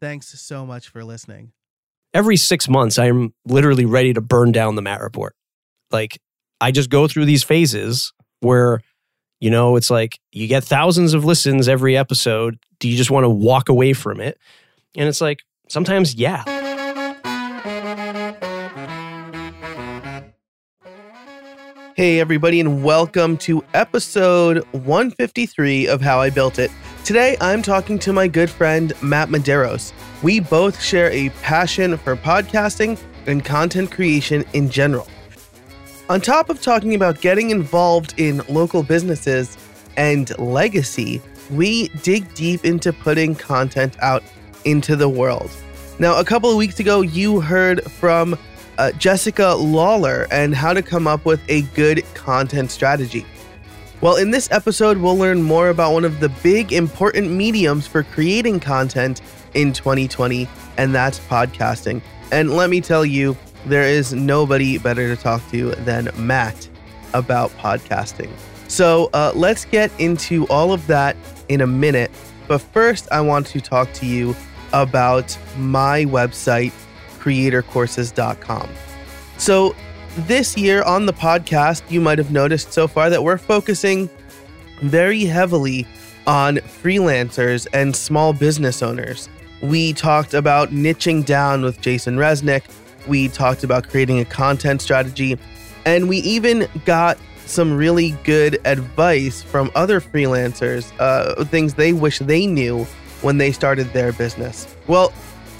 Thanks so much for listening. Every six months, I'm literally ready to burn down the Matt Report. Like, I just go through these phases where, you know, it's like you get thousands of listens every episode. Do you just want to walk away from it? And it's like, sometimes, yeah. Hey, everybody, and welcome to episode 153 of How I Built It. Today, I'm talking to my good friend, Matt Medeiros. We both share a passion for podcasting and content creation in general. On top of talking about getting involved in local businesses and legacy, we dig deep into putting content out into the world. Now, a couple of weeks ago, you heard from uh, Jessica Lawlor and how to come up with a good content strategy. Well, in this episode, we'll learn more about one of the big important mediums for creating content in 2020, and that's podcasting. And let me tell you, there is nobody better to talk to than Matt about podcasting. So uh, let's get into all of that in a minute. But first, I want to talk to you about my website, creatorcourses.com. So, this year on the podcast, you might have noticed so far that we're focusing very heavily on freelancers and small business owners. We talked about niching down with Jason Resnick. We talked about creating a content strategy. And we even got some really good advice from other freelancers, uh, things they wish they knew when they started their business. Well,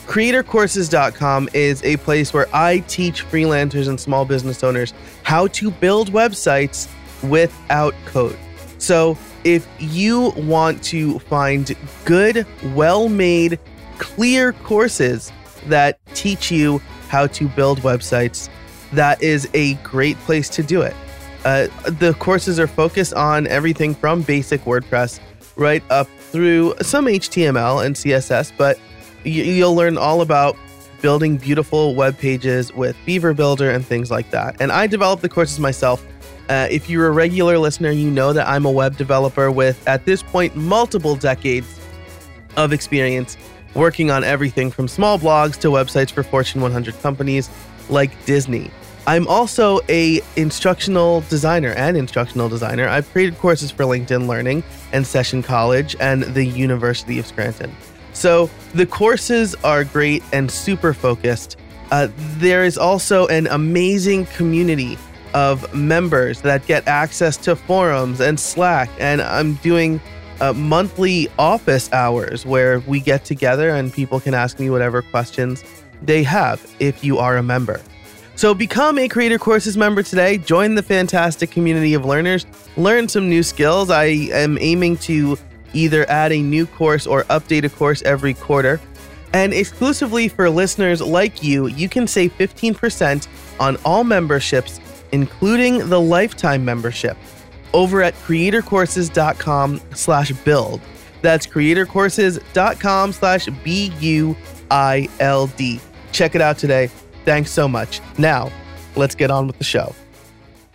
CreatorCourses.com is a place where I teach freelancers and small business owners how to build websites without code. So, if you want to find good, well made, clear courses that teach you how to build websites, that is a great place to do it. Uh, the courses are focused on everything from basic WordPress right up through some HTML and CSS, but you'll learn all about building beautiful web pages with Beaver Builder and things like that. And I developed the courses myself. Uh, if you're a regular listener, you know that I'm a web developer with, at this point, multiple decades of experience working on everything from small blogs to websites for Fortune 100 companies like Disney. I'm also a instructional designer and instructional designer. I've created courses for LinkedIn Learning and Session College and the University of Scranton. So the courses are great and super focused. Uh, there is also an amazing community of members that get access to forums and Slack. And I'm doing uh, monthly office hours where we get together and people can ask me whatever questions they have if you are a member. So become a Creator Courses member today. Join the fantastic community of learners. Learn some new skills. I am aiming to either add a new course or update a course every quarter. And exclusively for listeners like you, you can save 15% on all memberships, including the lifetime membership, over at creatorcourses.com slash build. That's creatorcourses.com slash B-U-I-L-D. Check it out today. Thanks so much. Now, let's get on with the show.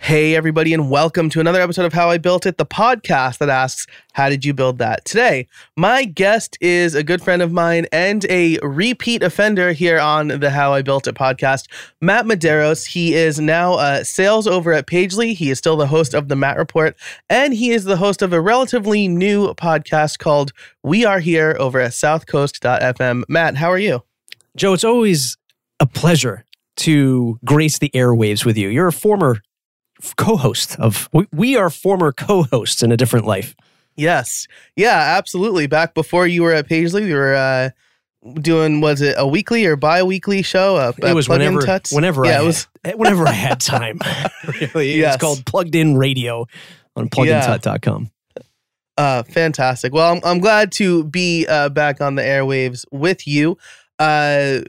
Hey, everybody, and welcome to another episode of How I Built It, the podcast that asks, How did you build that? Today, my guest is a good friend of mine and a repeat offender here on the How I Built It podcast, Matt Medeiros. He is now uh, sales over at Pagely. He is still the host of the Matt Report, and he is the host of a relatively new podcast called We Are Here over at southcoast.fm. Matt, how are you? Joe, it's always a pleasure to grace the airwaves with you. You're a former co-host of we are former co-hosts in a different life. Yes. Yeah absolutely. Back before you were at Pagely, we were uh doing was it a weekly or bi-weekly show? Uh, it was whenever whenever yeah, I it was had, whenever i had time. Really? Yes. it's called plugged in radio on plugintut.com uh fantastic. Well i'm, I'm glad to be uh back on the airwaves with you. Uh,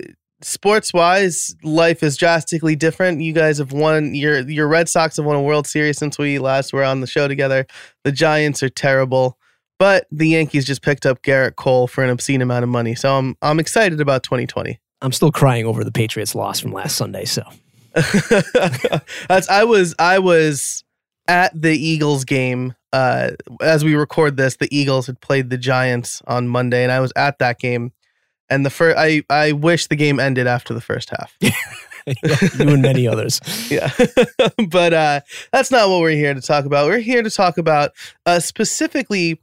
sports wise, life is drastically different. You guys have won your your Red Sox have won a World Series since we last were on the show together. The Giants are terrible, but the Yankees just picked up Gerrit Cole for an obscene amount of money. So I'm I'm excited about 2020. I'm still crying over the Patriots loss from last Sunday. So That's I was I was at the Eagles game uh, as we record this. The Eagles had played the Giants on Monday, and I was at that game. And the first, I I wish the game ended after the first half. you and many others. yeah, but uh, that's not what we're here to talk about. We're here to talk about uh, specifically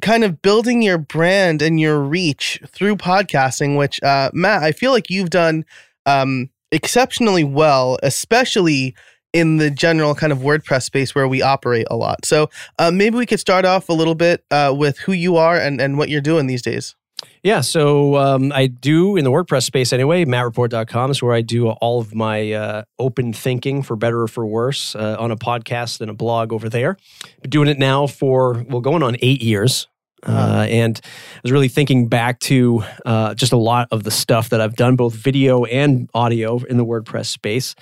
kind of building your brand and your reach through podcasting. Which uh, Matt, I feel like you've done um, exceptionally well, especially in the general kind of WordPress space where we operate a lot. So uh, maybe we could start off a little bit uh, with who you are and, and what you're doing these days. Yeah, so um, I do in the WordPress space anyway. MattReport.com is where I do all of my uh, open thinking for better or for worse uh, on a podcast and a blog over there. Been doing it now for, well, going on eight years. Uh, and I was really thinking back to uh, just a lot of the stuff that I've done, both video and audio in the WordPress space.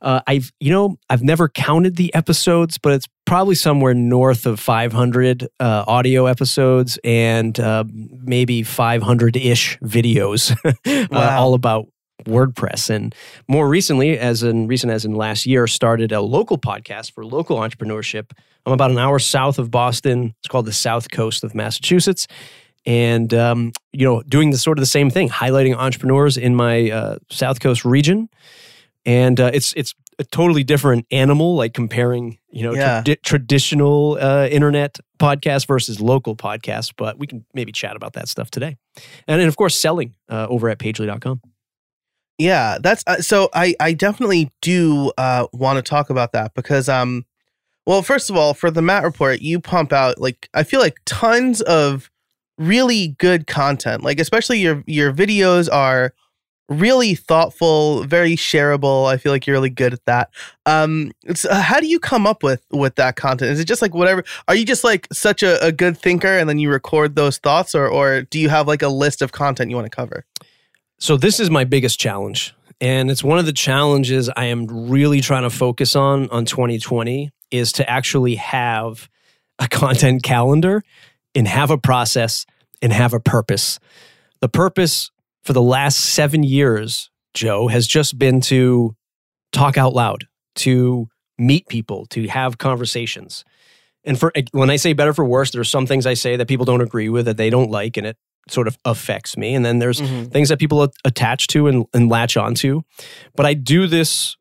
Uh, I've, you know, I've never counted the episodes, but it's probably somewhere north of 500 uh, audio episodes and uh, maybe 500 ish videos, uh, wow. all about WordPress. And more recently, as in recent as in last year, started a local podcast for local entrepreneurship. I'm about an hour south of Boston. It's called the South Coast of Massachusetts. And um, you know, doing the sort of the same thing, highlighting entrepreneurs in my uh, South Coast region and uh, it's it's a totally different animal like comparing you know yeah. tra- traditional uh, internet podcast versus local podcast but we can maybe chat about that stuff today. And then of course selling uh, over at pagely.com yeah that's uh, so i i definitely do uh, want to talk about that because um well first of all for the matt report you pump out like i feel like tons of really good content. Like especially your your videos are really thoughtful, very shareable. I feel like you're really good at that. Um, uh, how do you come up with with that content? Is it just like whatever? Are you just like such a, a good thinker and then you record those thoughts, or or do you have like a list of content you want to cover? So this is my biggest challenge, and it's one of the challenges I am really trying to focus on on 2020 is to actually have a content calendar and have a process and have a purpose. The purpose for the last seven years, Joe, has just been to talk out loud, to meet people, to have conversations. And for when I say better for worse, there are some things I say that people don't agree with, that they don't like, and it sort of affects me. And then there's mm-hmm. things that people attach to and, and latch onto. But I do this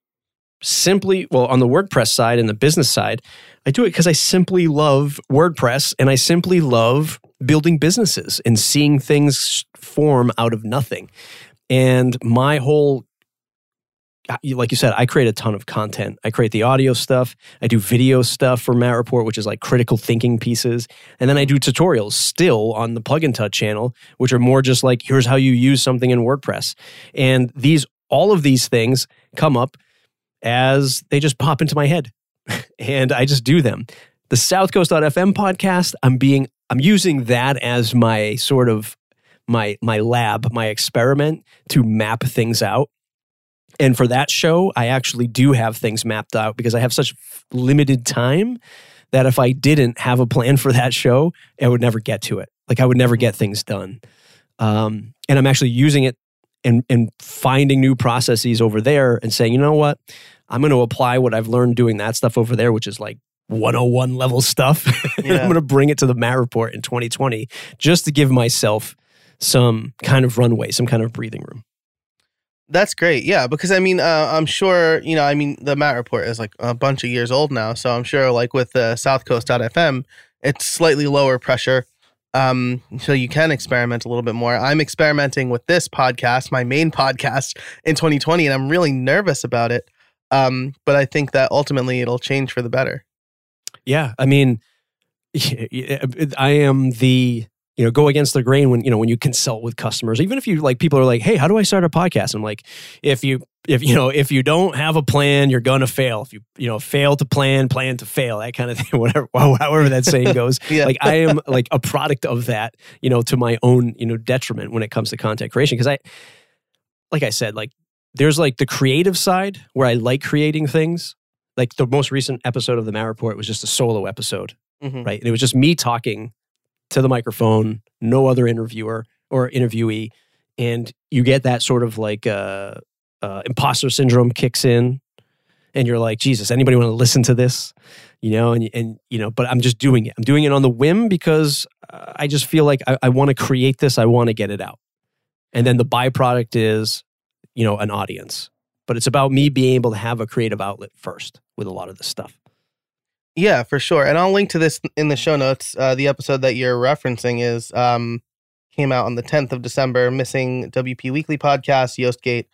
simply, well, on the WordPress side and the business side, I do it because I simply love WordPress and I simply love building businesses and seeing things form out of nothing. And my whole like you said, I create a ton of content. I create the audio stuff. I do video stuff for Matt Report, which is like critical thinking pieces. And then I do tutorials still on the Plugin Tut channel, which are more just like, here's how you use something in WordPress. And these, all of these things come up as they just pop into my head and I just do them. The South Coast.fm podcast, I'm being I'm using that as my sort of my my lab, my experiment to map things out. And for that show, I actually do have things mapped out because I have such limited time that if I didn't have a plan for that show, I would never get to it. Like I would never get things done. Um, and I'm actually using it and and finding new processes over there and saying, you know what, I'm going to apply what I've learned doing that stuff over there, which is like 101 level stuff. Yeah. I'm going to bring it to the Matt report in 2020 just to give myself some kind of runway, some kind of breathing room. That's great. Yeah, because I mean, uh, I'm sure, you know, I mean, the Matt report is like a bunch of years old now. So I'm sure, like with the South Coast.fm, it's slightly lower pressure. Um, so you can experiment a little bit more. I'm experimenting with this podcast, my main podcast in 2020, and I'm really nervous about it. Um, but I think that ultimately it'll change for the better. Yeah, I mean, I am the you know go against the grain when you know when you consult with customers even if you like people are like hey how do i start a podcast i'm like if you if you know if you don't have a plan you're gonna fail if you you know fail to plan plan to fail that kind of thing whatever however that saying goes yeah. like i am like a product of that you know to my own you know detriment when it comes to content creation because i like I said, like there's like the creative side where I like creating things. Like the most recent episode of the Matt Report was just a solo episode, Mhm. right? And it was just me talking to the microphone, no other interviewer or interviewee, and you get that sort of like uh, uh, imposter syndrome kicks in, and you're like, Jesus, anybody want to listen to this? You know, and and you know, but I'm just doing it. I'm doing it on the whim because uh, I just feel like I, I want to create this. I want to get it out, and then the byproduct is, you know, an audience. But it's about me being able to have a creative outlet first with a lot of this stuff. Yeah, for sure. And I'll link to this in the show notes. Uh, the episode that you're referencing is um, came out on the 10th of December, missing WP Weekly podcast, Yoastgate,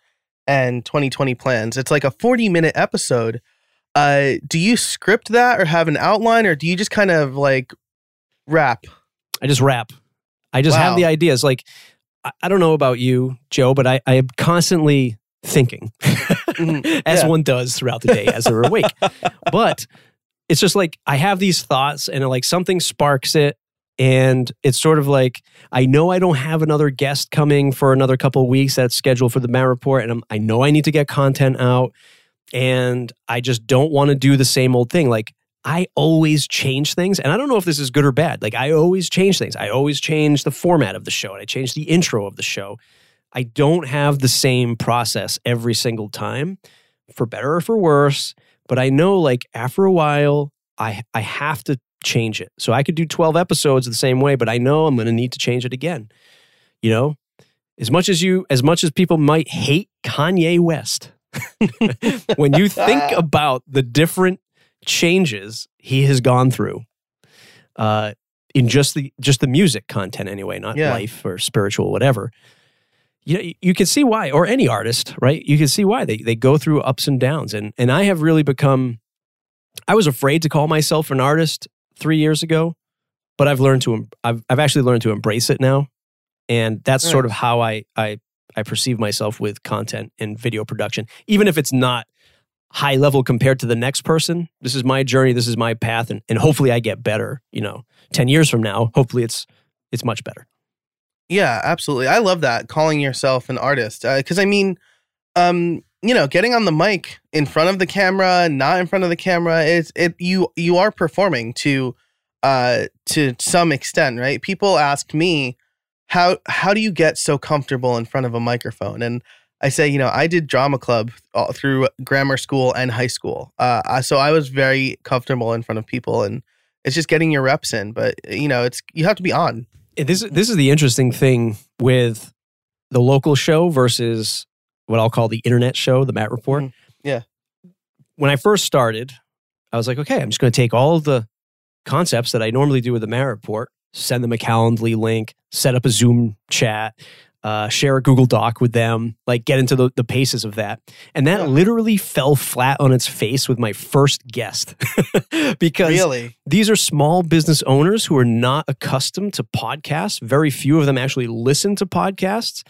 and 2020 plans. It's like a 40 minute episode. Uh, do you script that or have an outline, or do you just kind of like rap? I just rap. I just have the ideas. Like, I, I don't know about you, Joe, but I, I am constantly thinking, Mhm. as Yeah. one does throughout the day as they're awake. But it's just like I have these thoughts and like something sparks it. And it's sort of like I know I don't have another guest coming for another couple weeks that's scheduled for the Matt Report, and I'm, I know I need to get content out, and I just don't want to do the same old thing. Like I always change things, and I don't know if this is good or bad. Like I always change things. I always change the format of the show, and I change the intro of the show. I don't have the same process every single time, for better or for worse. But I know, like after a while, I I have to change it. So I could do twelve episodes the same way, but I know I'm going to need to change it again. You know, as much as you, as much as people might hate Kanye West, when you think about the different changes he has gone through uh, in just the just the music content anyway, not Yeah. life or spiritual whatever. You know, you can see why, or any artist, right? You can see why they they go through ups and downs, and and I have really become. I was afraid to call myself an artist three years ago, but I've learned to I've I've actually learned to embrace it now, and that's sort of how I I I perceive myself with content and video production, even if it's not high level compared to the next person. This is my journey. This is my path, and, and hopefully I get better. You know, ten years from now, hopefully it's it's much better. Yeah, absolutely. I love that calling yourself an artist because I mean, um, you know, getting on the mic in front of the camera, not in front of the camera, it's it you you are performing to uh to some extent, right? People asked me how how do you get so comfortable in front of a microphone and I say, you know, I did drama club through grammar school and high school. Uh, so I was very comfortable in front of people, and it's just getting your reps in. But you know, it's you have to be on. This this is the interesting thing with the local show versus what I'll call the internet show, the Matt Report. Mhm. Yeah. When I first started, I was like, okay, I'm just going to take all of the concepts that I normally do with the Matt Report, send them a Calendly link, set up a Zoom chat, uh, share a Google Doc with them, like get into the, the paces of that. And that Yeah. literally fell flat on its face with my first guest because Really, these are small business owners who are not accustomed to podcasts. Very few of them actually listen to podcasts.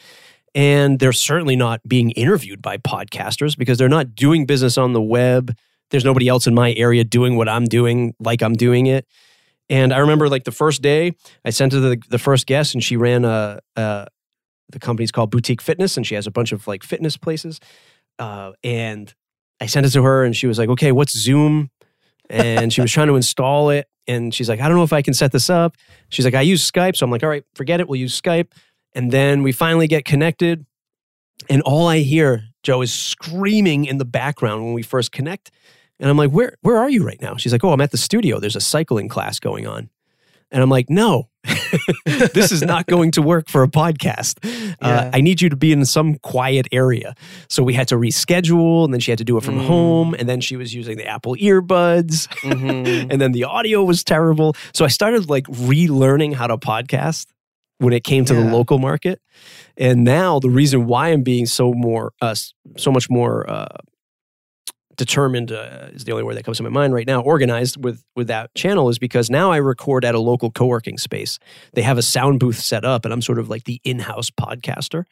And they're certainly not being interviewed by podcasters because they're not doing business on the web. There's nobody else in my area doing what I'm doing like I'm doing it. And I remember like the first day I sent her the, the first guest and she ran a, a the company's called Boutique Fitness and she has a bunch of like fitness places. Uh, and I sent it to her and she was like, okay, what's Zoom? And she was trying to install it. And she's like, I don't know if I can set this up. She's like, I use Skype. So I'm like, all right, forget it. We'll use Skype. And then we finally get connected. And all I hear, Joe, is screaming in the background when we first connect. And I'm like, where, where are you right now? She's like, oh, I'm at the studio. There's a cycling class going on. And I'm like, no, this is not going to work for a podcast. Uh, I need you to be in some quiet area. So we had to reschedule, and then she had to do it from Mm. home. And then she was using the Apple earbuds, Mhm. and then the audio was terrible. So I started like relearning how to podcast when it came to the local market. And now the reason why I'm being so more, uh, so much more uh, determined uh, is the only word that comes to my mind right now. Organized with with that channel is because now I record at a local co-working space. They have a sound booth set up, and I'm sort of like the in-house podcaster.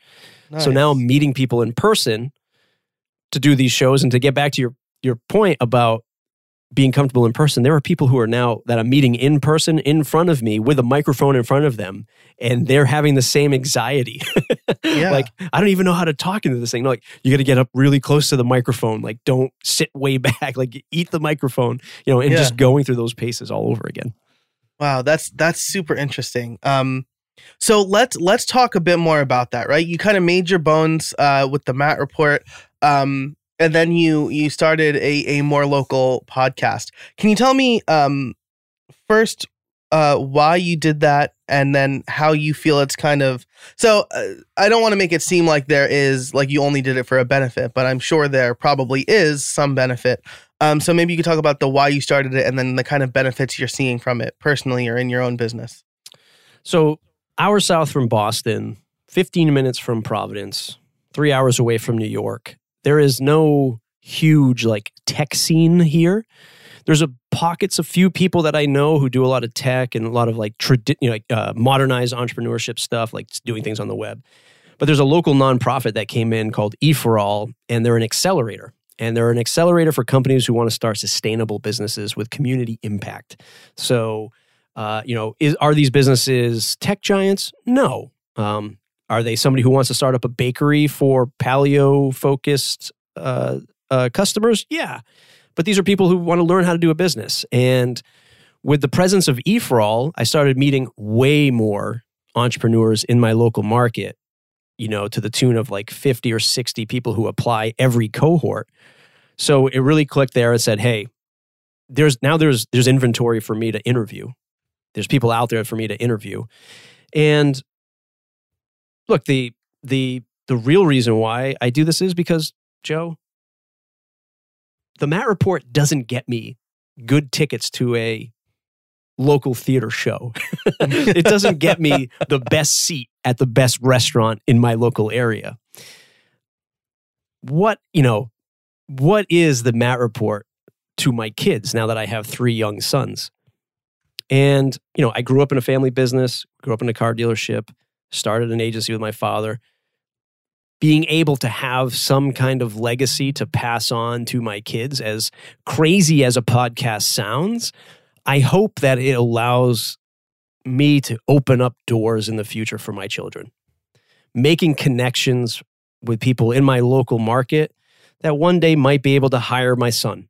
So now I'm meeting people in person to do these shows and to get back to your your point about being comfortable in person, there are people who are now that I'm meeting in person in front of me with a microphone in front of them, and they're having the same anxiety. Yeah. like I don't even know how to talk into this thing. Like you got to get up really close to the microphone. Like don't sit way back. Like eat the microphone. You know, and Yeah. just going through those paces all over again. Wow, that's that's super interesting. Um, so let's let's talk a bit more about that, right? You kind of made your bones uh, with the Matt Report, um, and then you you started a a more local podcast. Can you tell me um, first uh, why you did that, and then how you feel it's kind of so? Uh, I don't want to make it seem like there is like you only did it for a benefit, but I'm sure there probably is some benefit. Um, so maybe you could talk about the why you started it, and then the kind of benefits you're seeing from it personally or in your own business. So hours south from Boston, 15 minutes from Providence, three hours away from New York. There is no huge like tech scene here. There's a pockets of few people that I know who do a lot of tech and a lot of like tradi- you know, like uh, modernized entrepreneurship stuff, like doing things on the web. But there's a local nonprofit that came in called E for All, and they're an accelerator. And they're an accelerator for companies who want to start sustainable businesses with community impact. So, uh, you know, is, are these businesses tech giants? No. Um, are they somebody who wants to start up a bakery for paleo focused uh, uh, customers? Yeah. But these are people who want to learn how to do a business. And with the presence of E for All, I started meeting way more entrepreneurs in my local market, you know, to the tune of like 50 or 60 people who apply every cohort. So it really clicked there and said, hey, there's now there's there's inventory for me to interview. There's people out there for me to interview. And look, the the the real reason why I do this is because Joe, the Matt Report doesn't get me good tickets to a local theater show. it doesn't get me the best seat at the best restaurant in my local area. What, you know, what is the Matt Report to my kids now that I have three young sons? And, you know, I grew up in a family business, grew up in a car dealership, started an agency with my father. Being able to have some kind of legacy to pass on to my kids, as crazy as a podcast sounds, I hope that it allows me to open up doors in the future for my children, making connections with people in my local market that one day might be able to hire my son,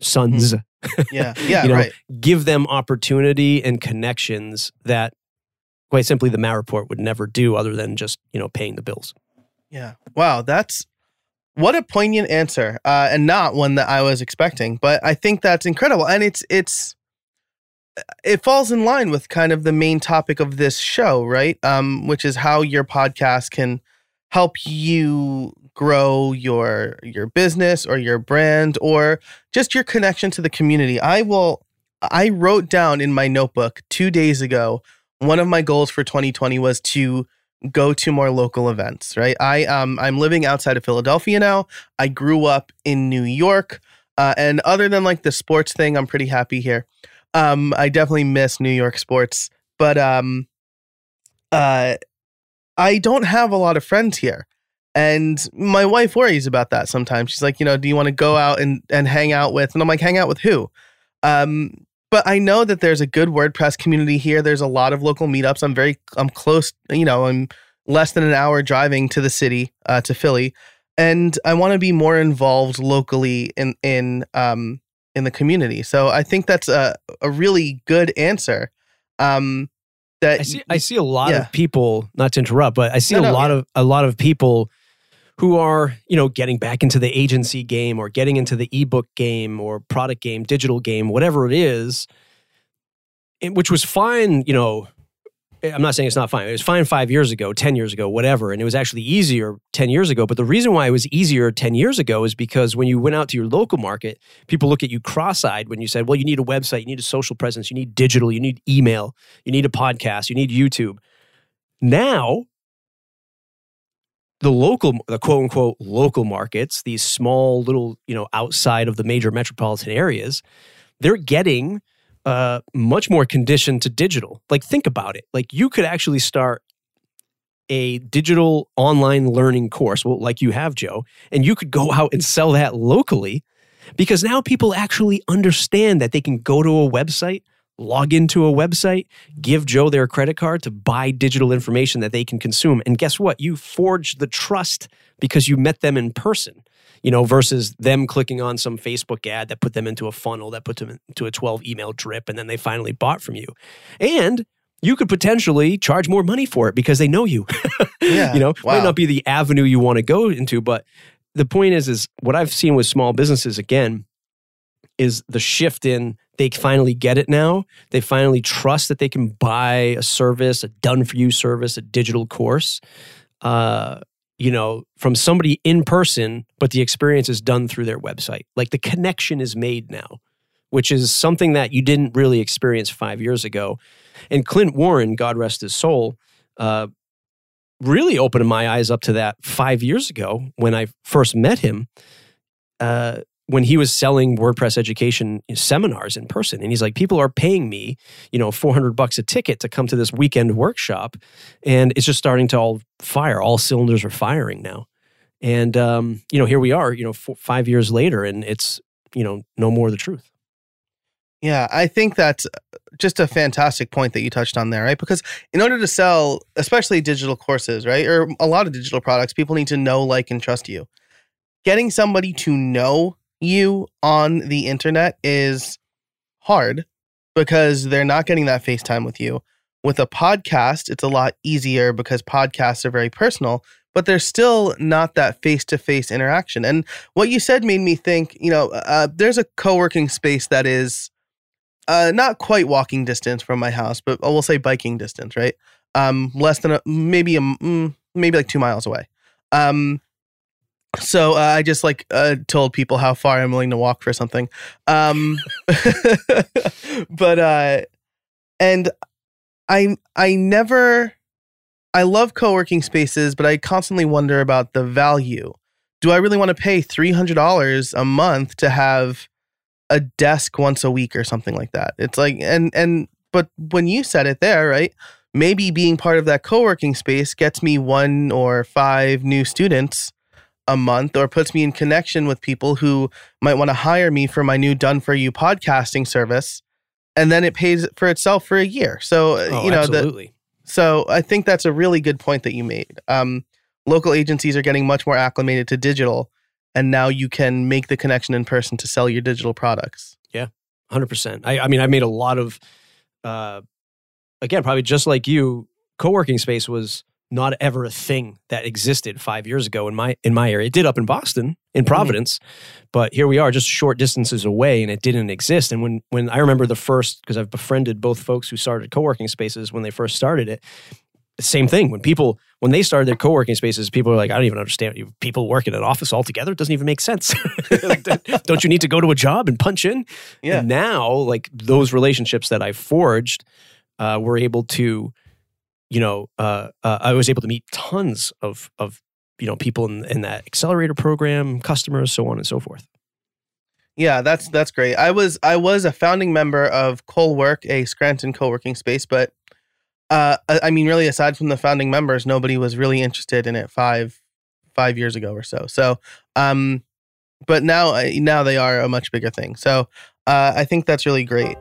sons, hmm. Yeah, yeah, You know, right. give them opportunity and connections that quite simply the Matt report would never do other than just, you know, paying the bills. Yeah. Wow, that's what a poignant answer, uh, and not one that I was expecting. But I think that's incredible, and it's it's it falls in line with kind of the main topic of this show, right? Um, which is how your podcast can help you grow your your business or your brand or just your connection to the community. I will. I wrote down in my notebook two days ago. One of my goals for 2020 was to go to more local events right? I um i'm living outside of philadelphia now. I grew up in new york. Uh, and other than like the sports thing i'm pretty happy here. Um i definitely miss new york sports but um uh i don't have a lot of friends here. And my wife worries about that sometimes. She's like you know do you want to go out and and hang out with and i'm like hang out with who? Um but I know that there's a good WordPress community here. There's a lot of local meetups. I'm very, I'm close. You know, I'm less than an hour driving to the city, uh, to Philly, and I want to be more involved locally in in um in the community. So I think that's a a really good answer. Um, that I see I see a lot yeah. of people, not to interrupt, but I see No, a no, lot yeah. of a lot of people who are, you know, getting back into the agency game or getting into the ebook game or product game, digital game, whatever it is, which was fine, you know, eh, I'm not saying it's not fine. It was fine 5 years ago, 10 years ago, whatever, and it was actually easier 10 years ago, but the reason why it was easier 10 years ago is because when you went out to your local market, people look at you cross-eyed when you said, "Well, you need a website, you need a social presence, you need digital, you need email, you need a podcast, you need YouTube." Now, the local, the quote unquote local markets, these small little, you know, outside of the major metropolitan areas, they're getting uh, much more conditioned to digital. Like, think about it. Like, you could actually start a digital online learning course, well, like you have, Joe, and you could go out and sell that locally. because now people actually understand that they can go to a website, log into a website, give Joe their credit card to buy digital information that they can consume. And guess what? You forged the trust because you met them in person you know, versus them clicking on some Facebook ad that put them into a funnel that put them into a 12 email drip and then they finally bought from you. And you could potentially charge more money for it because they know you. Yeah. you know, Wow. might not be the avenue you want to go into, but the point is, is what I've seen with small businesses again is the shift in they finally get it now. They finally trust that they can buy a service, a done for you service, a digital course. Uh, you know, from somebody in person, but the experience is done through their website. Like the connection is made now, which is something that you didn't really experience five years ago. And Clint Warren, God rest his soul, uh, really opened my eyes up to that five years ago when I first met him. Uh, when he was selling WordPress education seminars in person, and he's like, people are paying me, you know, four hundred bucks a ticket to come to this weekend workshop, and it's just starting to all fire. All cylinders are firing now, and um, you know, here we are, you know, four, five years later, and it's you know, no more the truth. Yeah, I think that's just a fantastic point that you touched on there, right? Because in order to sell, especially digital courses, right, or a lot of digital products, people need to know, like, and trust you. Getting somebody to know you on the internet is hard because they're not getting that FaceTime with you. With a podcast, it's a lot easier because podcasts are very personal, but there's still not that face to face interaction. And what you said made me think, you know, uh, there's a co working space that is uh, not quite walking distance from my house, but we'll say biking distance, right? Um, less than a, maybe a, mm, maybe like two miles away. Um, so uh, I just like uh, told people how far I'm willing to walk for something. Um, but uh, and I I never I love co-working spaces, but I constantly wonder about the value. Do I really want to pay three hundred dollars a month to have a desk once a week or something like that? It's like and and but when you said it there, right? Maybe being part of that co-working space gets me one or five new students a month or puts me in connection with people who might want to hire me for my new done for you podcasting service and then it pays for itself for a year so uh, Oh, you know the, so i think that's a really good point that you made um, local agencies are getting much more acclimated to digital and now you can make the connection in person to sell your digital products yeah Hundred percent. I, I mean, I made a lot of, uh, again, probably just like you. Co-working space was not ever a thing that existed five years ago in my in my area. It did up in Boston, in Providence, but here we are, just short distances away, and it didn't exist. And when when I remember the first, because I've befriended both folks who started co-working spaces when they first started it. Same thing when people when they started their co-working spaces, people are like, I don't even understand. You people work in an office altogether. It doesn't even make sense. Don't you need to go to a job and punch in? yeah And now, like those relationships that I forged, uh, were able to, you know, uh, uh, I was able to meet tons of of you know people in, in that accelerator program, customers, so on and so forth. Yeah, that's that's great. I was I was a founding member of Coalwork, a Scranton co-working space, but uh, I I mean, really, aside from the founding members, nobody was really interested in it five five years ago or so. So, um, but now uh, now they are a much bigger thing. So, uh, I think that's really great.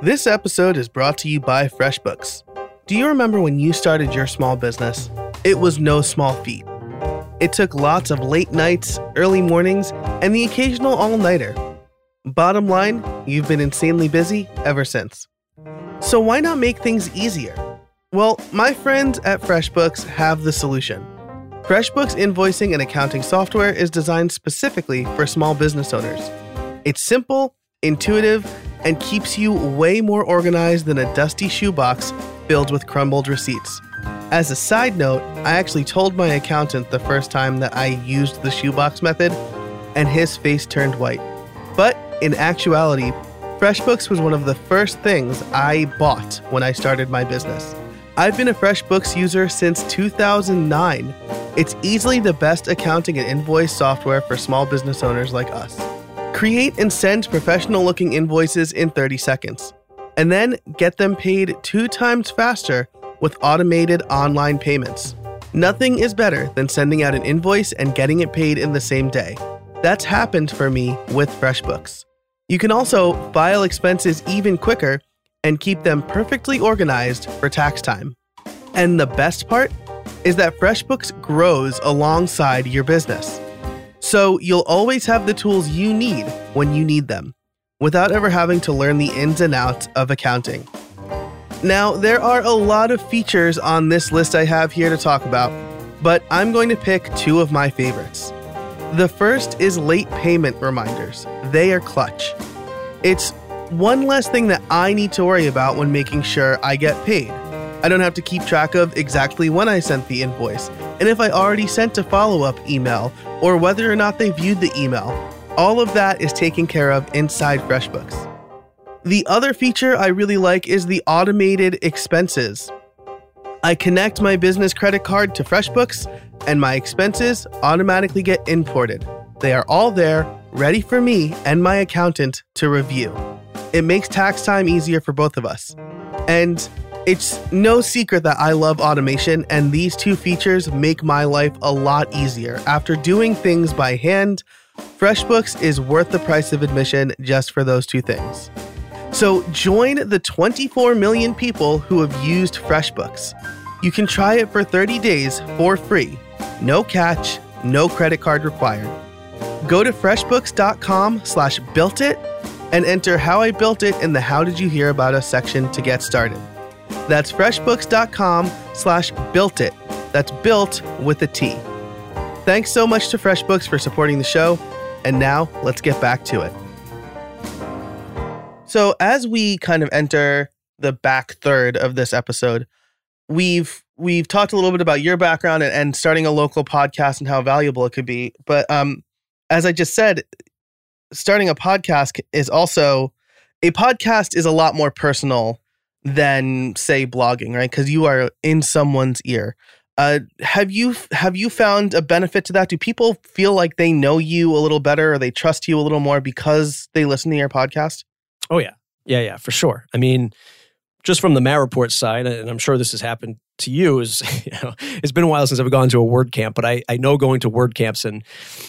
This episode is brought to you by FreshBooks. Do you remember when you started your small business? It was no small feat. It took lots of late nights, early mornings, and the occasional all nighter. Bottom line, you've been insanely busy ever since. So why not make things easier? Well, my friends at FreshBooks have the solution. FreshBooks invoicing and accounting software is designed specifically for small business owners. It's simple, intuitive, and keeps you way more organized than a dusty shoebox filled with crumbled receipts. As a side note, I actually told my accountant the first time that I used the shoebox method, and his face turned white. But in actuality, FreshBooks was one of the first things I bought when I started my business. I've been a FreshBooks user since 2009. It's easily the best accounting and invoice software for small business owners like us. Create and send professional looking invoices in 30 seconds, and then get them paid two times faster with automated online payments. Nothing is better than sending out an invoice and getting it paid in the same day. That's happened for me with FreshBooks. You can also file expenses even quicker and keep them perfectly organized for tax time. And the best part is that FreshBooks grows alongside your business. So you'll always have the tools you need when you need them, without ever having to learn the ins and outs of accounting. Now, there are a lot of features on this list I have here to talk about, but I'm going to pick two of my favorites. The first is late payment reminders. They are clutch. It's one less thing that I need to worry about when making sure I get paid. I don't have to keep track of exactly when I sent the invoice, and if I already sent a follow up email, or whether or not they viewed the email. All of that is taken care of inside FreshBooks. The other feature I really like is the automated expenses. I connect my business credit card to FreshBooks, and my expenses automatically get imported. They are all there, ready for me and my accountant to review. It makes tax time easier for both of us. And it's no secret that I love automation, and these two features make my life a lot easier. After doing things by hand, FreshBooks is worth the price of admission just for those two things. So join the 24 million people who have used FreshBooks. You can try it for 30 days for free. No catch, no credit card required. Go to freshbooks.com slash built it and enter how I built it in the how did you hear about us section to get started. That's freshbooks.com slash built it. That's built with a T. Thanks so much to FreshBooks for supporting the show. And now let's get back to it. So, as we kind of enter the back third of this episode, we've we've talked a little bit about your background and, and starting a local podcast and how valuable it could be. But um, as I just said, starting a podcast is also a podcast is a lot more personal than say blogging, right? Because you are in someone's ear. Uh, have you have you found a benefit to that? Do people feel like they know you a little better or they trust you a little more because they listen to your podcast? Oh yeah, yeah, yeah, for sure. I mean, just from the Matt Report side, and I'm sure this has happened to you, is you know, it's been a while since I've gone to a WordCamp, but I, I know going to WordCamps and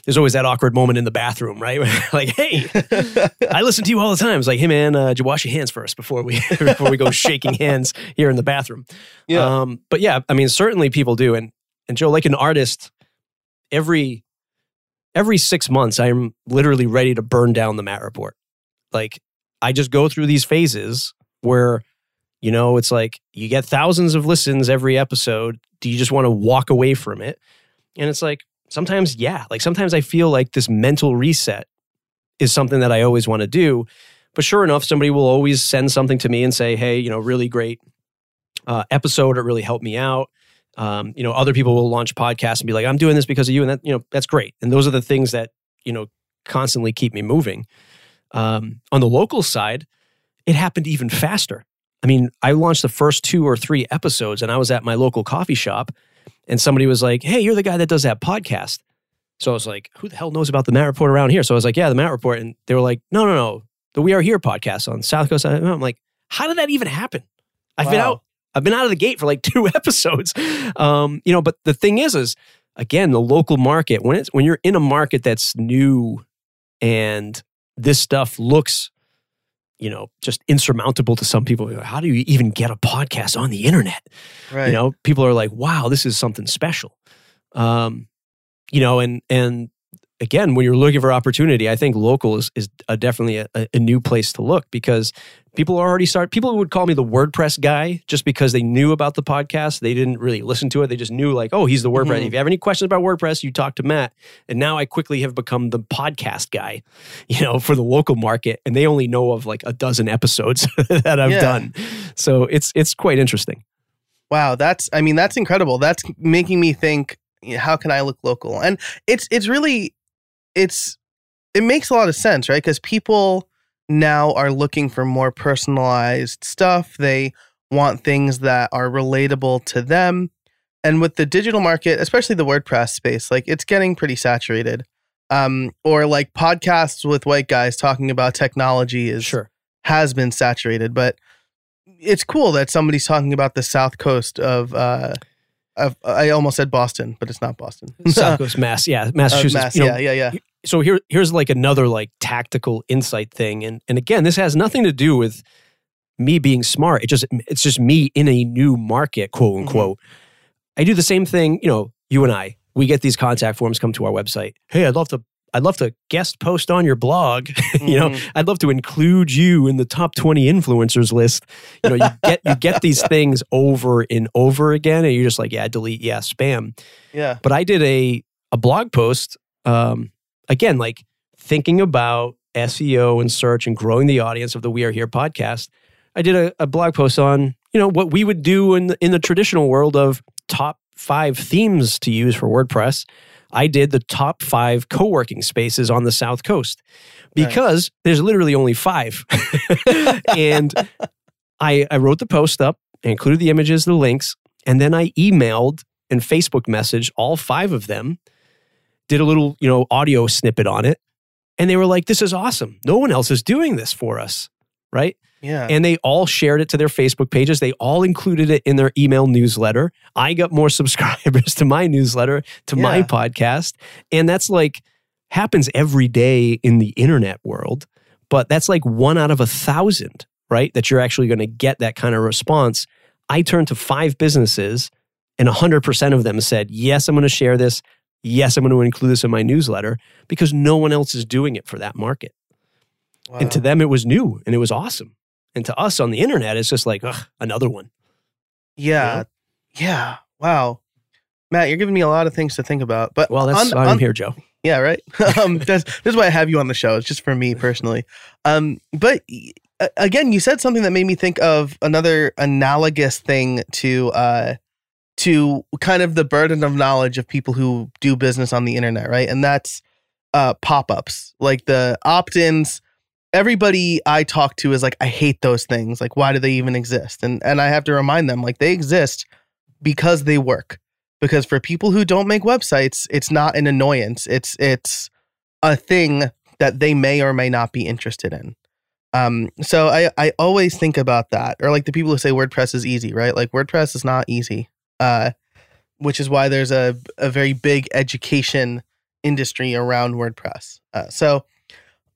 there's always that awkward moment in the bathroom, right? like, hey, I listen to you all the time. It's like, hey man, uh, did you wash your hands first before we before we go shaking hands here in the bathroom? Yeah. Um, but yeah, I mean, certainly people do, and and Joe, like an artist, every every six months, I'm literally ready to burn down the Matt Report. Like, I just go through these phases where you know, it's like you get thousands of listens every episode. Do you just want to walk away from it? And it's like sometimes, yeah, like sometimes I feel like this mental reset is something that I always want to do. But sure enough, somebody will always send something to me and say, hey, you know, really great uh, episode. It really helped me out. Um, you know, other people will launch podcasts and be like, I'm doing this because of you. And that, you know, that's great. And those are the things that, you know, constantly keep me moving. Um, on the local side, it happened even faster. I mean, I launched the first two or three episodes and I was at my local coffee shop and somebody was like, Hey, you're the guy that does that podcast. So I was like, Who the hell knows about the Matt Report around here? So I was like, Yeah, the Matt Report. And they were like, No, no, no, the We Are Here podcast on South Coast. I'm like, How did that even happen? I've wow. been out, I've been out of the gate for like two episodes. Um, you know, but the thing is, is again, the local market, when it's when you're in a market that's new and this stuff looks you know just insurmountable to some people. How do you even get a podcast on the internet? Right. you know people are like wow this is something special. Um you know and and again, when you're looking for opportunity, I think local is, is a, definitely a, a, new place to look because people already start. People would call me the WordPress guy just because they knew about the podcast. They didn't really listen to it. They just knew like, oh, he's the WordPress. Mm-hmm. If you have any questions about WordPress, you talk to Matt. And now I quickly have become the podcast guy, you know, for the local market, and they only know of like a dozen episodes that I've yeah. done. So it's it's quite interesting. Wow, that's I mean that's incredible. That's making me think how can I look local? And it's it's really it's it makes a lot of sense, right? Because people now are looking for more personalized stuff. They want things that are relatable to them. And with the digital market, especially the WordPress space, like it's getting pretty saturated. Um, or like podcasts with white guys talking about technology is sure has been saturated, but it's cool that somebody's talking about the south coast of uh, I almost said Boston, but it's not Boston. South Coast, Mass, yeah, Massachusetts. Uh, Mass, you know, yeah, yeah, yeah. So here here's like another like tactical insight thing and and again this has nothing to do with me being smart. It just it's just me in a new market quote Mm-hmm. unquote. I do the same thing you know you and i. We get these contact forms come to our website. Hey i'd love to i'd love to guest post on your blog. You know Mhm. i'd love to include you in the top 20 influencers list. You know you get you get these things over and over again and you're just like yeah delete yeah spam. Yeah. but I did a a blog post um, again, like thinking about SEO and search and growing the audience of the We Are Here podcast. I did a, a blog post on you know what we would do in the, in the traditional world of top five themes to use for WordPress. I did the top five co working spaces on the South Coast because there's literally only five. and I, I wrote the post up, I included the images, the links, and then I emailed and Facebook messaged all five of them, did a little, you know, audio snippet on it. And they were like, this is awesome. No one else is doing this for us. Right. Yeah. And they all shared it to their Facebook pages. They all included it in their email newsletter. I got more subscribers to my newsletter, to my podcast. And that's like happens every day in the internet world. But that's like one out of a thousand, right? That you're actually going to get that kind of response. I turned to five businesses and 100% of them said, Yes, I'm going to share this. Yes, I'm going to include this in my newsletter because no one else is doing it for that market. And to them, it was new and it was awesome. And to us on the internet, it's just like, ugh, another one. yeah. Yeah. Wow. Matt, you're giving me a lot of things to think about. But Well, that's on- why I'm on- here, Joe. Yeah, right. um, that's this is why I have you on the show. It's just for me personally. Um, but again, you said something that made me think of another analogous thing to uh, to kind of the burden of knowledge of people who do business on the internet, right? And that's uh, pop ups, like the opt ins. Everybody I talk to is like, I hate those things. Like, why do they even exist? And and I have to remind them, like, they exist because they work because for people who don't make websites it's not an annoyance it's it's a thing that they may or may not be interested in um so i i always think about that or like the people who say wordpress is easy right like wordpress is not easy uh which is why there's a a very big education industry around wordpress uh, so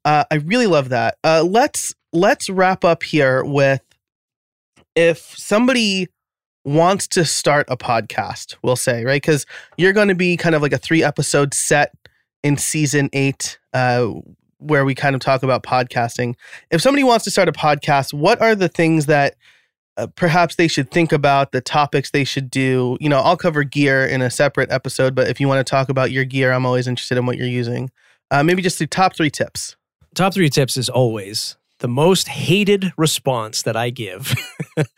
uh, i really love that uh let's let's wrap up here with if somebody wants to start a podcast, we'll say, right? Because you're going to be kind of like a three episode set in season eight, uh, where we kind of talk about podcasting. If somebody wants to start a podcast, what are the things that uh, perhaps they should think about, the topics they should do? You know, I'll cover gear in a separate episode, but if you want to talk about your gear, I'm always interested in what you're using. Uh, maybe just the top three tips. Top three tips is always the most hated response that I give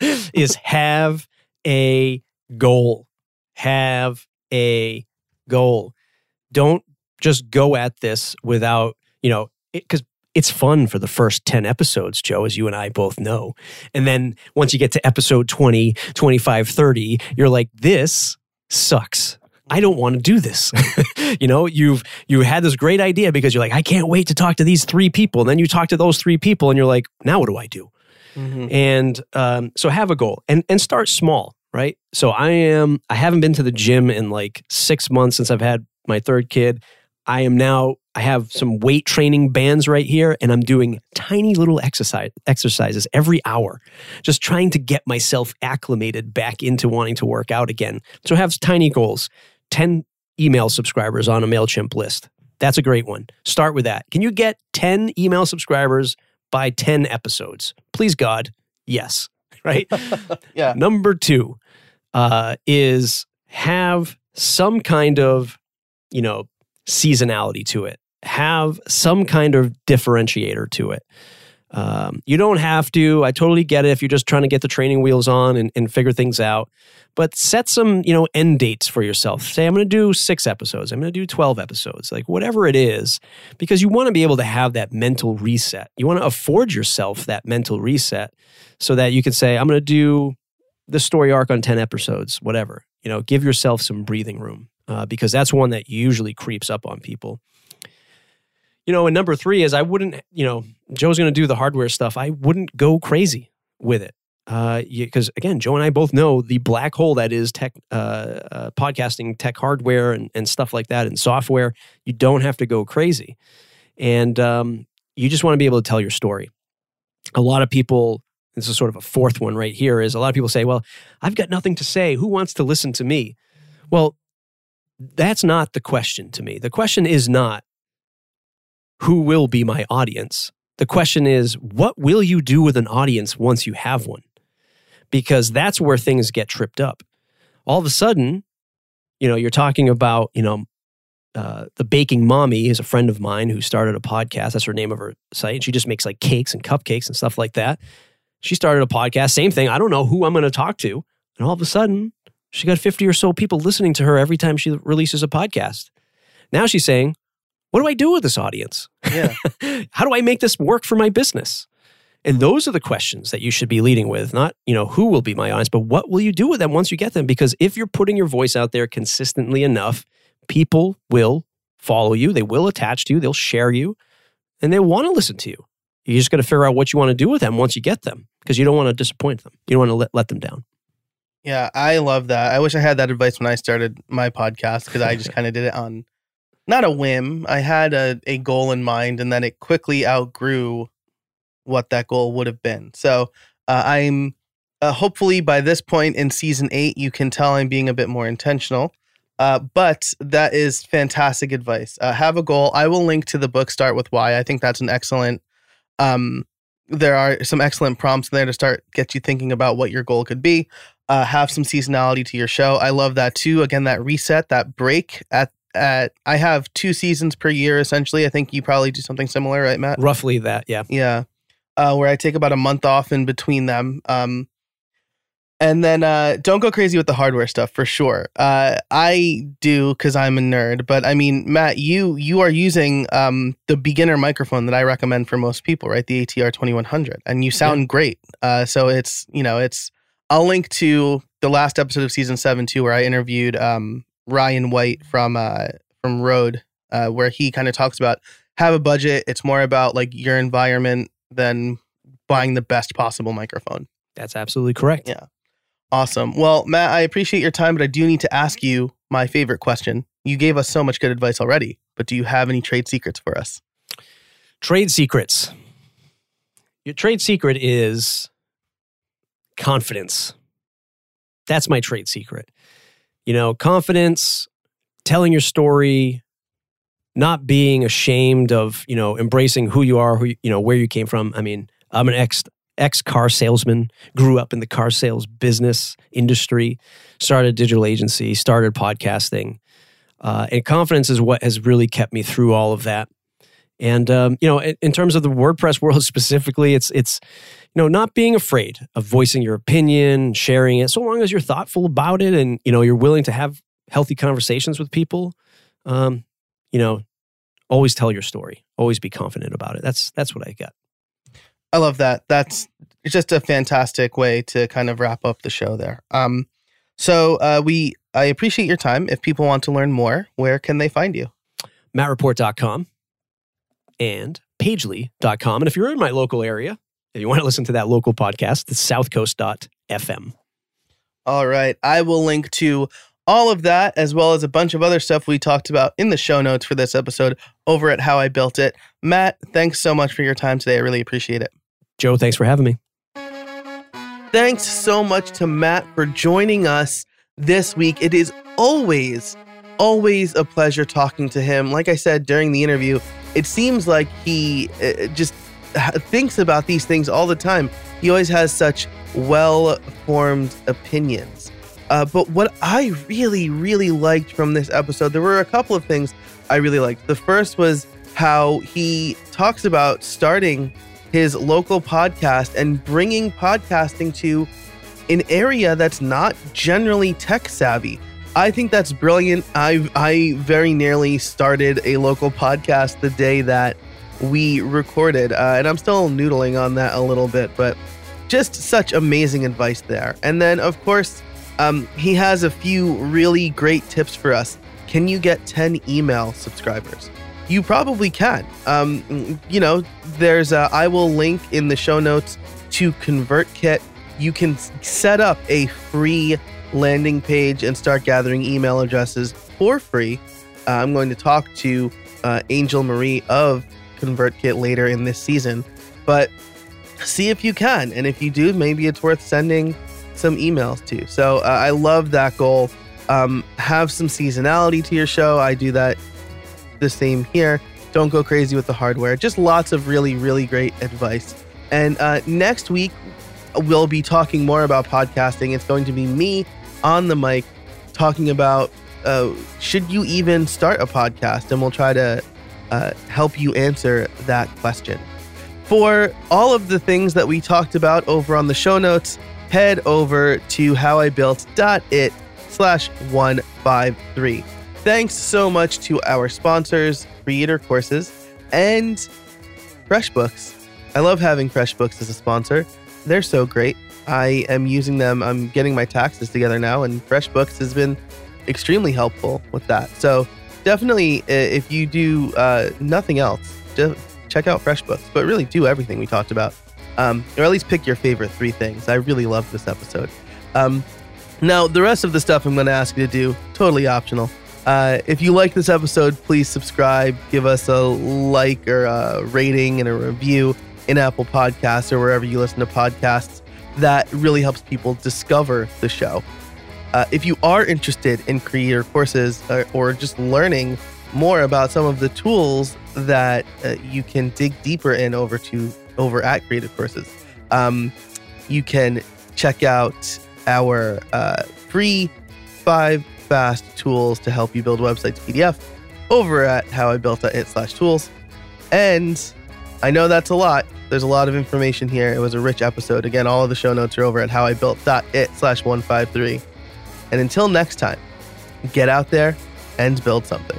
is have a goal. Have a goal. Don't just go at this without, you know, because it's fun for the first 10 episodes, Joe, as you and I both know. And then once you get to episode 20, 25, 30, you're like, this sucks. I don't want to do this. you know, you've you had this great idea because you're like, I can't wait to talk to these three people. And then you talk to those three people and you're like, now what do I do? And um, so have a goal and and start small, right? So I am I haven't been to the gym in like six months since I've had my third kid. I am now I have some weight training bands right here, and I'm doing tiny little exercise exercises every hour, just trying to get myself acclimated back into wanting to work out again. So I have tiny goals. 10 email subscribers on a MailChimp list. That's a great one. Start with that. Can you get 10 email subscribers by 10 episodes? Please, God, yes. Right? Yeah. Number two uh, is have some kind of, you know, seasonality to it. Have some kind of differentiator to it. Um, you don't have to. I totally get it if you're just trying to get the training wheels on and, and figure things out. But set some, you know, end dates for yourself. Say, I'm going to do six episodes. I'm going to do 12 episodes, like whatever it is, because you want to be able to have that mental reset. You want to afford yourself that mental reset so that you can say, I'm going to do the story arc on 10 episodes, whatever. You know, give yourself some breathing room uh, because that's one that usually creeps up on people. You know, and number three is I wouldn't, you know, Joe's going to do the hardware stuff. I wouldn't go crazy with it. because again, Joe and I both know the black hole that is tech, uh, uh, podcasting, tech hardware, and, and stuff like that, and software. You don't have to go crazy, and um, you just want to be able to tell your story. A lot of people, this is sort of a fourth one right here, is a lot of people say, "Well, I've got nothing to say. Who wants to listen to me?" Well, that's not the question to me. The question is not who will be my audience. The question is, what will you do with an audience once you have one? Because that's where things get tripped up. All of a sudden, you know, you're talking about, you know, uh, the baking mommy is a friend of mine who started a podcast. That's her name of her site. She just makes like cakes and cupcakes and stuff like that. She started a podcast. Same thing. I don't know who I'm going to talk to. And all of a sudden, she got 50 or so people listening to her every time she releases a podcast. Now she's saying, what do I do with this audience? Yeah. How do I make this work for my business? And those are the questions that you should be leading with, not, you know, who will be my audience, but what will you do with them once you get them? Because if you're putting your voice out there consistently enough, people will follow you, they will attach to you, they'll share you, and they want to listen to you. You just got to figure out what you want to do with them once you get them because you don't want to disappoint them. You don't want to let, let them down. Yeah, I love that. I wish I had that advice when I started my podcast because I just kind of did it on not a whim. I had a, a goal in mind and then it quickly outgrew what that goal would have been. So uh, I'm uh, hopefully by this point in season eight, you can tell I'm being a bit more intentional. Uh, but that is fantastic advice. Uh, have a goal. I will link to the book Start with Why. I think that's an excellent. Um, there are some excellent prompts there to start get you thinking about what your goal could be. Uh, have some seasonality to your show. I love that too. Again, that reset, that break at at I have two seasons per year essentially. I think you probably do something similar, right, Matt? Roughly that, yeah. Yeah. Uh, where I take about a month off in between them. Um, and then uh, don't go crazy with the hardware stuff for sure. Uh, I do because I'm a nerd, but I mean, Matt, you you are using um, the beginner microphone that I recommend for most people, right? The ATR 2100, and you sound yeah. great. Uh, so it's you know it's. I'll link to the last episode of season seven too, where I interviewed um, Ryan White from uh, from Rode, uh, where he kind of talks about have a budget. It's more about like your environment than buying the best possible microphone. That's absolutely correct. Yeah. Awesome. Well, Matt, I appreciate your time, but I do need to ask you my favorite question. You gave us so much good advice already, but do you have any trade secrets for us? Trade secrets. Your trade secret is confidence. That's my trade secret. You know, confidence, telling your story, not being ashamed of, you know, embracing who you are, who you know, where you came from. I mean, I'm an ex ex car salesman, grew up in the car sales business industry, started a digital agency, started podcasting. Uh, and confidence is what has really kept me through all of that. And um, you know, in, in, terms of the WordPress world specifically, it's it's you know not being afraid of voicing your opinion, sharing it, so long as you're thoughtful about it, and you know you're willing to have healthy conversations with people. Um, you know, always tell your story. Always be confident about it. That's that's what I got. I love that. That's just a fantastic way to kind of wrap up the show there. Um, so uh, we I appreciate your time. If people want to learn more, where can they find you? MattReport.com and Pagely.com. And if you're in my local area, if you want to listen to that local podcast, it's southcoast.fm. All right. I will link to all of that, as well as a bunch of other stuff we talked about in the show notes for this episode over at How I Built It. Matt, thanks so much for your time today. I really appreciate it. Joe, thanks for having me. Thanks so much to Matt for joining us this week. It is always, always a pleasure talking to him. Like I said during the interview, it seems like he uh, just thinks about these things all the time. He always has such well formed opinions. Uh, but what I really, really liked from this episode, there were a couple of things I really liked. The first was how he talks about starting his local podcast and bringing podcasting to an area that's not generally tech savvy. I think that's brilliant. I I very nearly started a local podcast the day that we recorded, uh, and I'm still noodling on that a little bit, but just such amazing advice there. And then, of course, um, he has a few really great tips for us. Can you get 10 email subscribers? You probably can. Um, you know, there's a, I will link in the show notes to ConvertKit. you can set up a free landing page and start gathering email addresses for free. Uh, I'm going to talk to uh, Angel Marie of ConvertKit later in this season, but see if you can. And if you do, maybe it's worth sending some emails to. So uh, I love that goal. Um, have some seasonality to your show. I do that the same here. Don't go crazy with the hardware. Just lots of really, really great advice. And uh, next week, we'll be talking more about podcasting. It's going to be me on the mic talking about uh, should you even start a podcast? And we'll try to uh, help you answer that question. For all of the things that we talked about over on the show notes, head over to howibuilt.it slash 153. Thanks so much to our sponsors, Creator Courses and FreshBooks. I love having FreshBooks as a sponsor. They're so great. I am using them. I'm getting my taxes together now, and FreshBooks has been extremely helpful with that. So definitely, if you do uh, nothing else, just check out FreshBooks. But really, do everything we talked about, um, or at least pick your favorite three things. I really loved this episode. Um, now, the rest of the stuff I'm going to ask you to do totally optional. Uh, if you like this episode, please subscribe, give us a like or a rating and a review in Apple Podcasts or wherever you listen to podcasts. That really helps people discover the show. Uh, if you are interested in creator courses uh, or just learning more about some of the tools that uh, you can dig deeper in over to over at Creator Courses, um, you can check out our uh, free five fast tools to help you build websites PDF over at how i built it slash tools. And I know that's a lot. There's a lot of information here. It was a rich episode. Again, all of the show notes are over at howibuilt.it slash 153. And until next time, get out there and build something.